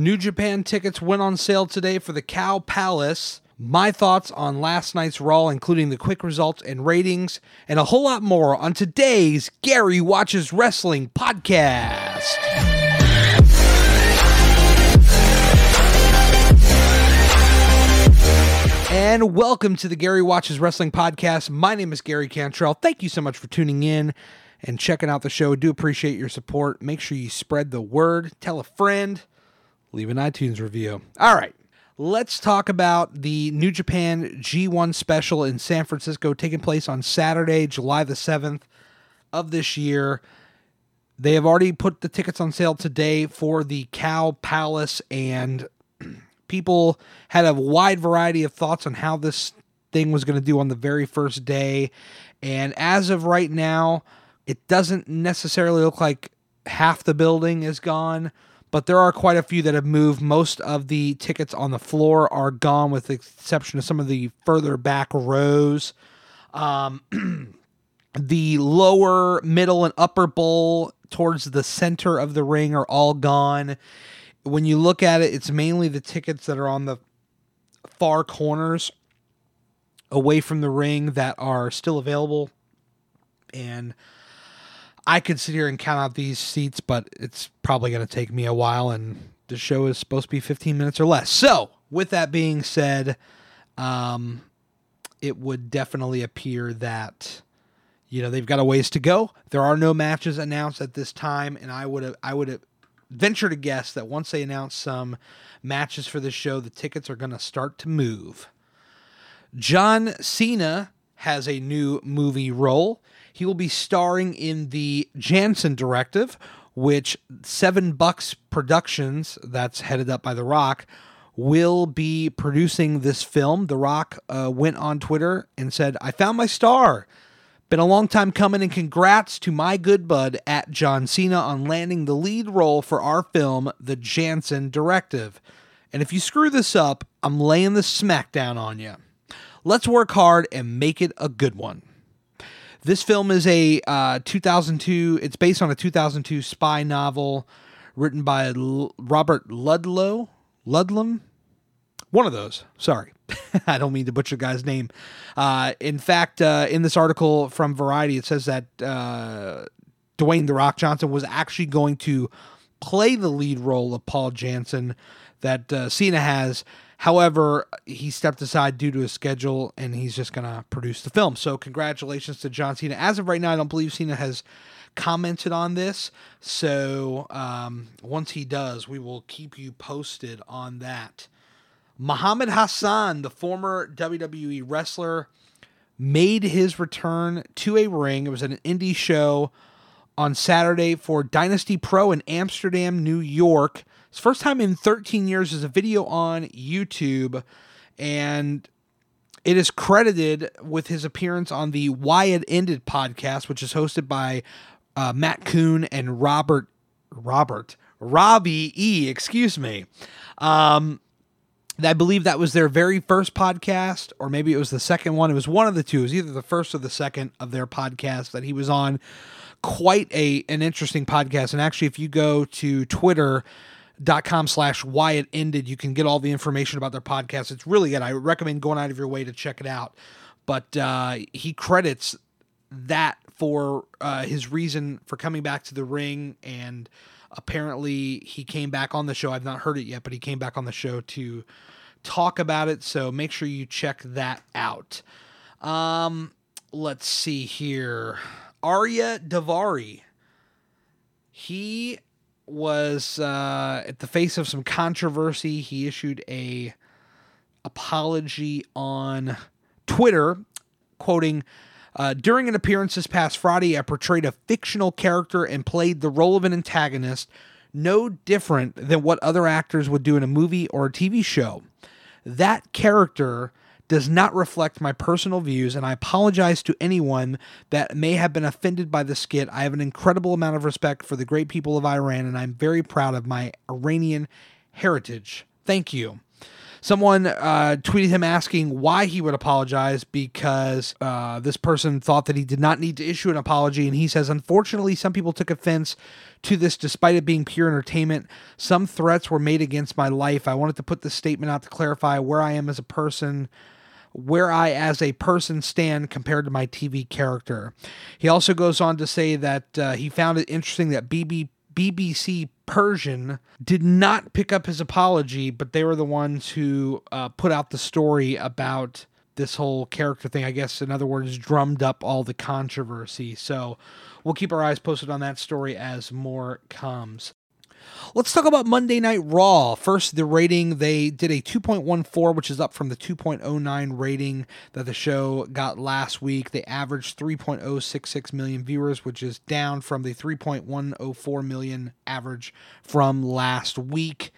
New Japan tickets went on sale today for the Cow Palace. My thoughts on last night's Raw, including the quick results and ratings, and a whole lot more on today's Gary Watches Wrestling podcast. And welcome to the Gary Watches Wrestling Podcast. My name is Gary Cantrell. Thank you so much for tuning in and checking out the show. Do appreciate your support. Make sure you spread the word, tell a friend, leave an iTunes review. All right, let's talk about the New Japan G1 special in San Francisco taking place on Saturday, July the 7th of this year. They have already put the tickets on sale today for the Cow Palace and people had a wide variety of thoughts on how this thing was going to do on the very first day. And as of right now, it doesn't necessarily look like half the building is gone, but there are quite a few that have moved. Most of the tickets on the floor are gone, with the exception of some of the further back rows. Um, the lower, middle, and upper bowl towards the center of the ring are all gone when you look at it, it's mainly the tickets that are on the far corners away from the ring that are still available. And I could sit here and count out these seats, but it's probably going to take me a while, and the show is supposed to be 15 minutes or less. So, with that being said, um, it would definitely appear that you know they've got a ways to go. There are no matches announced at this time, and I would I would venture to guess that once they announce some matches for the show, the tickets are going to start to move. John Cena has a new movie role. He will be starring in the Janson Directive, which Seven Bucks Productions, that's headed up by The Rock, will be producing this film. The Rock uh, went on Twitter and said, I found my star. Been a long time coming, and congrats to my good bud at John Cena on landing the lead role for our film, The Janson Directive. And if you screw this up, I'm laying the smackdown on you. Let's work hard and make it a good one. This film is a uh, 2002. It's based on a 2002 spy novel written by L- Robert Ludlow. Ludlum, one of those. Sorry. I don't mean to butcher the guy's name. Uh, in fact, uh, in this article from Variety, it says that uh, Dwayne The Rock Johnson was actually going to play the lead role of Paul Janson that uh, Cena has. However, he stepped aside due to his schedule and he's just going to produce the film. So, congratulations to John Cena. As of right now, I don't believe Cena has commented on this. So, um, once he does, we will keep you posted on that. Muhammad Hassan, the former WWE wrestler, made his return to a ring. It was an indie show on Saturday for Dynasty Pro in Amsterdam, New York. His first time in 13 years is a video on YouTube, and it is credited with his appearance on the Why It Ended podcast, which is hosted by uh, Matt Coon and Robert Robert Robbie E. Excuse me. Um, I believe that was their very first podcast, or maybe it was the second one. It was one of the two. It was either the first or the second of their podcast that he was on. Quite a an interesting podcast. And actually, if you go to twitter.com slash why it ended, you can get all the information about their podcast. It's really good. I recommend going out of your way to check it out. But uh, he credits that for uh, his reason for coming back to the ring and apparently he came back on the show i've not heard it yet but he came back on the show to talk about it. So make sure you check that out. Um, let's see here. Ariya Daivari. He was uh, at the face of some controversy. He issued a apology on Twitter, quoting. Uh, during an appearance this past Friday, I portrayed a fictional character and played the role of an antagonist, no different than what other actors would do in a movie or a TV show. That character does not reflect my personal views, and I apologize to anyone that may have been offended by the skit. I have an incredible amount of respect for the great people of Iran, and I'm very proud of my Iranian heritage. Thank you. Someone uh, tweeted him asking why he would apologize because uh, this person thought that he did not need to issue an apology. And he says, Unfortunately, some people took offense to this despite it being pure entertainment. Some threats were made against my life. I wanted to put this statement out to clarify where I am as a person where I as a person stand compared to my TV character. He also goes on to say that uh, he found it interesting that BB, BBC Persian did not pick up his apology, but they were the ones who uh, put out the story about this whole character thing. I guess, in other words, drummed up all the controversy. So we'll keep our eyes posted on that story as more comes. Let's talk about Monday Night Raw. First, the rating they did a 2.14, which is up from the 2.09 rating that the show got last week. They averaged 3.066 million viewers, which is down from the 3.104 million average from last week.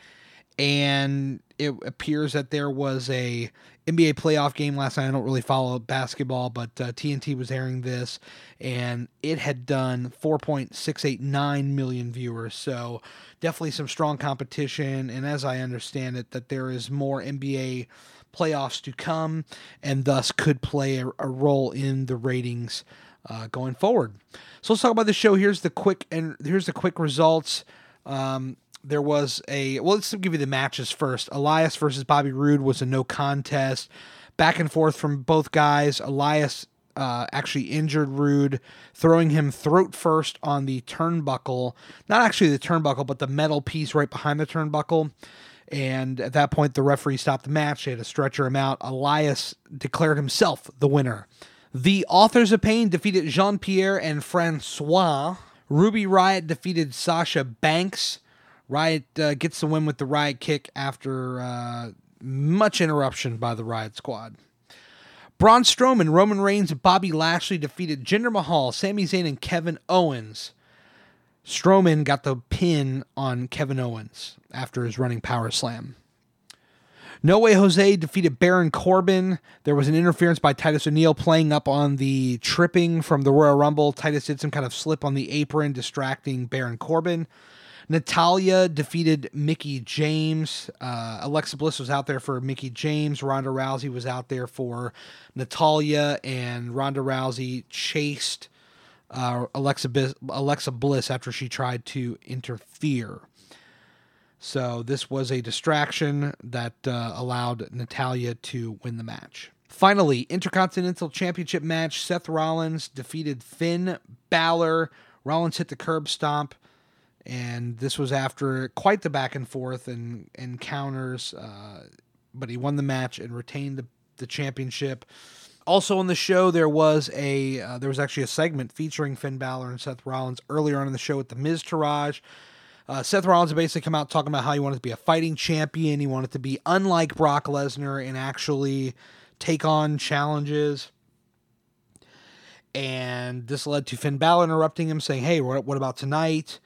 And it appears that there was a NBA playoff game last night. I don't really follow basketball, but uh, TNT was airing this, and it had done 4.689 million viewers. So definitely some strong competition. And as I understand it, that there is more NBA playoffs to come, and thus could play a, a role in the ratings uh, going forward. So let's talk about the show. Here's the quick and here's the quick results. Um, there was a well let's give you the matches first. Elias versus bobby roode was a no contest. Back and forth from both guys. Elias uh, actually injured roode throwing him throat first on the turnbuckle. Not actually the turnbuckle but the metal piece right behind the turnbuckle. And at that point the referee stopped the match. They had to stretcher him out. Elias declared himself the winner. The authors of pain defeated jean-pierre and francois. Ruby Riott defeated sasha banks Riott uh, gets the win with the Riott kick after uh, much interruption by the Riott squad. Braun Strowman, Roman Reigns, and Bobby Lashley defeated Jinder Mahal, Sami Zayn, and Kevin Owens. Strowman got the pin on Kevin Owens after his running power slam. No Way Jose defeated Baron Corbin. There was an interference by Titus O'Neil playing up on the tripping from the Royal Rumble. Titus did some kind of slip on the apron, distracting Baron Corbin. Natalya defeated Mickie James. Uh, Alexa Bliss was out there for Mickie James. Ronda Rousey was out there for Natalya, and Ronda Rousey chased uh, Alexa, Alexa Bliss after she tried to interfere. So this was a distraction that uh, allowed Natalya to win the match. Finally, Intercontinental Championship match Seth Rollins defeated Finn Balor. Rollins hit the curb stomp and this was after quite the back and forth and encounters. Uh, but he won the match and retained the, the championship. Also on the show, there was a uh, there was actually a segment featuring Finn Balor and Seth Rollins earlier on in the show with the Miztourage. Uh, Seth Rollins basically come out talking about how he wanted to be a fighting champion. He wanted to be unlike Brock Lesnar and actually take on challenges. And this led to Finn Balor interrupting him, saying, "Hey, what, what about tonight?"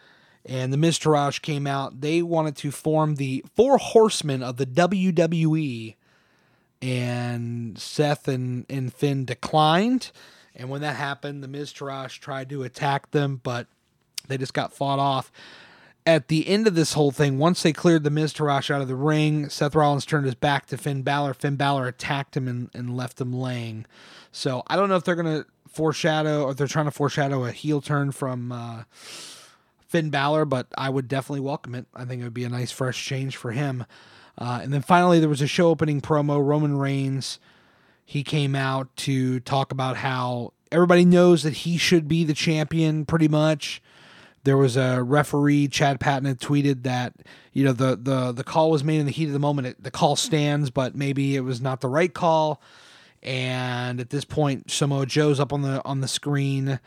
And the Miztourage came out. They wanted to form the Four Horsemen of the WWE, and Seth and, and Finn declined. And when that happened, the Miztourage tried to attack them, but they just got fought off. At the end of this whole thing, once they cleared the Miztourage out of the ring, Seth Rollins turned his back to Finn Balor. Finn Balor attacked him and, and left him laying. So I don't know if they're going to foreshadow or they're trying to foreshadow a heel turn from. Uh, Finn Balor, but I would definitely welcome it. I think it would be a nice fresh change for him. Uh, and then finally, there was a show opening promo. Roman Reigns, he came out to talk about how everybody knows that he should be the champion pretty much. There was a referee, Chad Patton, had tweeted that you know the the the call was made in the heat of the moment. It, the call stands, but maybe it was not the right call. And at this point, Samoa Joe's up on the on the screen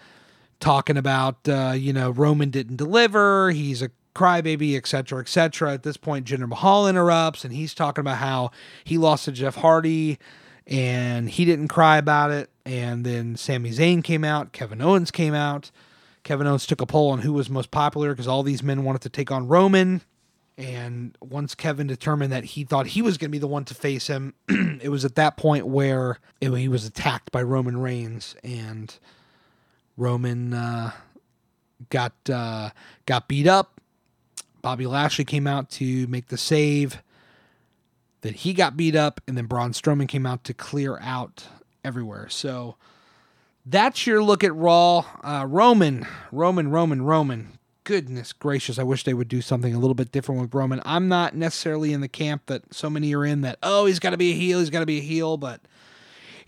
talking about uh, you know Roman didn't deliver, he's a crybaby, etc., etc. At this point, Jinder Mahal interrupts, and he's talking about how he lost to Jeff Hardy, and he didn't cry about it. And then Sami Zayn came out, Kevin Owens came out. Kevin Owens took a poll on who was most popular because all these men wanted to take on Roman. And once Kevin determined that he thought he was going to be the one to face him, it was at that point where it, he was attacked by Roman Reigns. And Roman uh, got uh, got beat up. Bobby Lashley came out to make the save. Then he got beat up, and then Braun Strowman came out to clear out everywhere. So that's your look at Raw. Uh, Roman, Roman, Roman, Roman. Goodness gracious, I wish they would do something a little bit different with Roman. I'm not necessarily in the camp that so many are in that, oh, he's got to be a heel, he's got to be a heel, but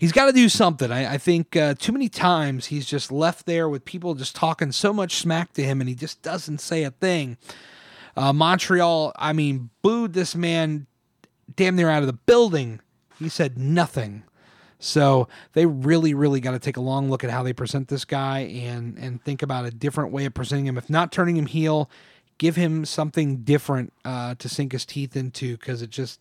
he's got to do something. I, I think uh, too many times he's just left there with people just talking so much smack to him and he just doesn't say a thing. Uh, Montreal, I mean, booed this man damn near out of the building. He said nothing. So they really, really got to take a long look at how they present this guy and and think about a different way of presenting him. If not turning him heel, give him something different uh, to sink his teeth into because it just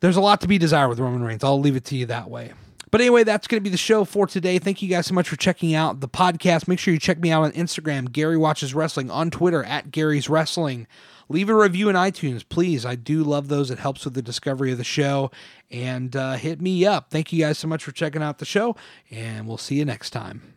there's a lot to be desired with Roman Reigns. I'll leave it to you that way. But anyway, that's going to be the show for today. Thank you guys so much for checking out the podcast. Make sure you check me out on Instagram, Gary Watches Wrestling, on Twitter at Gary's Wrestling. Leave a review in iTunes, please. I do love those. It helps with the discovery of the show. And uh, hit me up. Thank you guys so much for checking out the show, and we'll see you next time.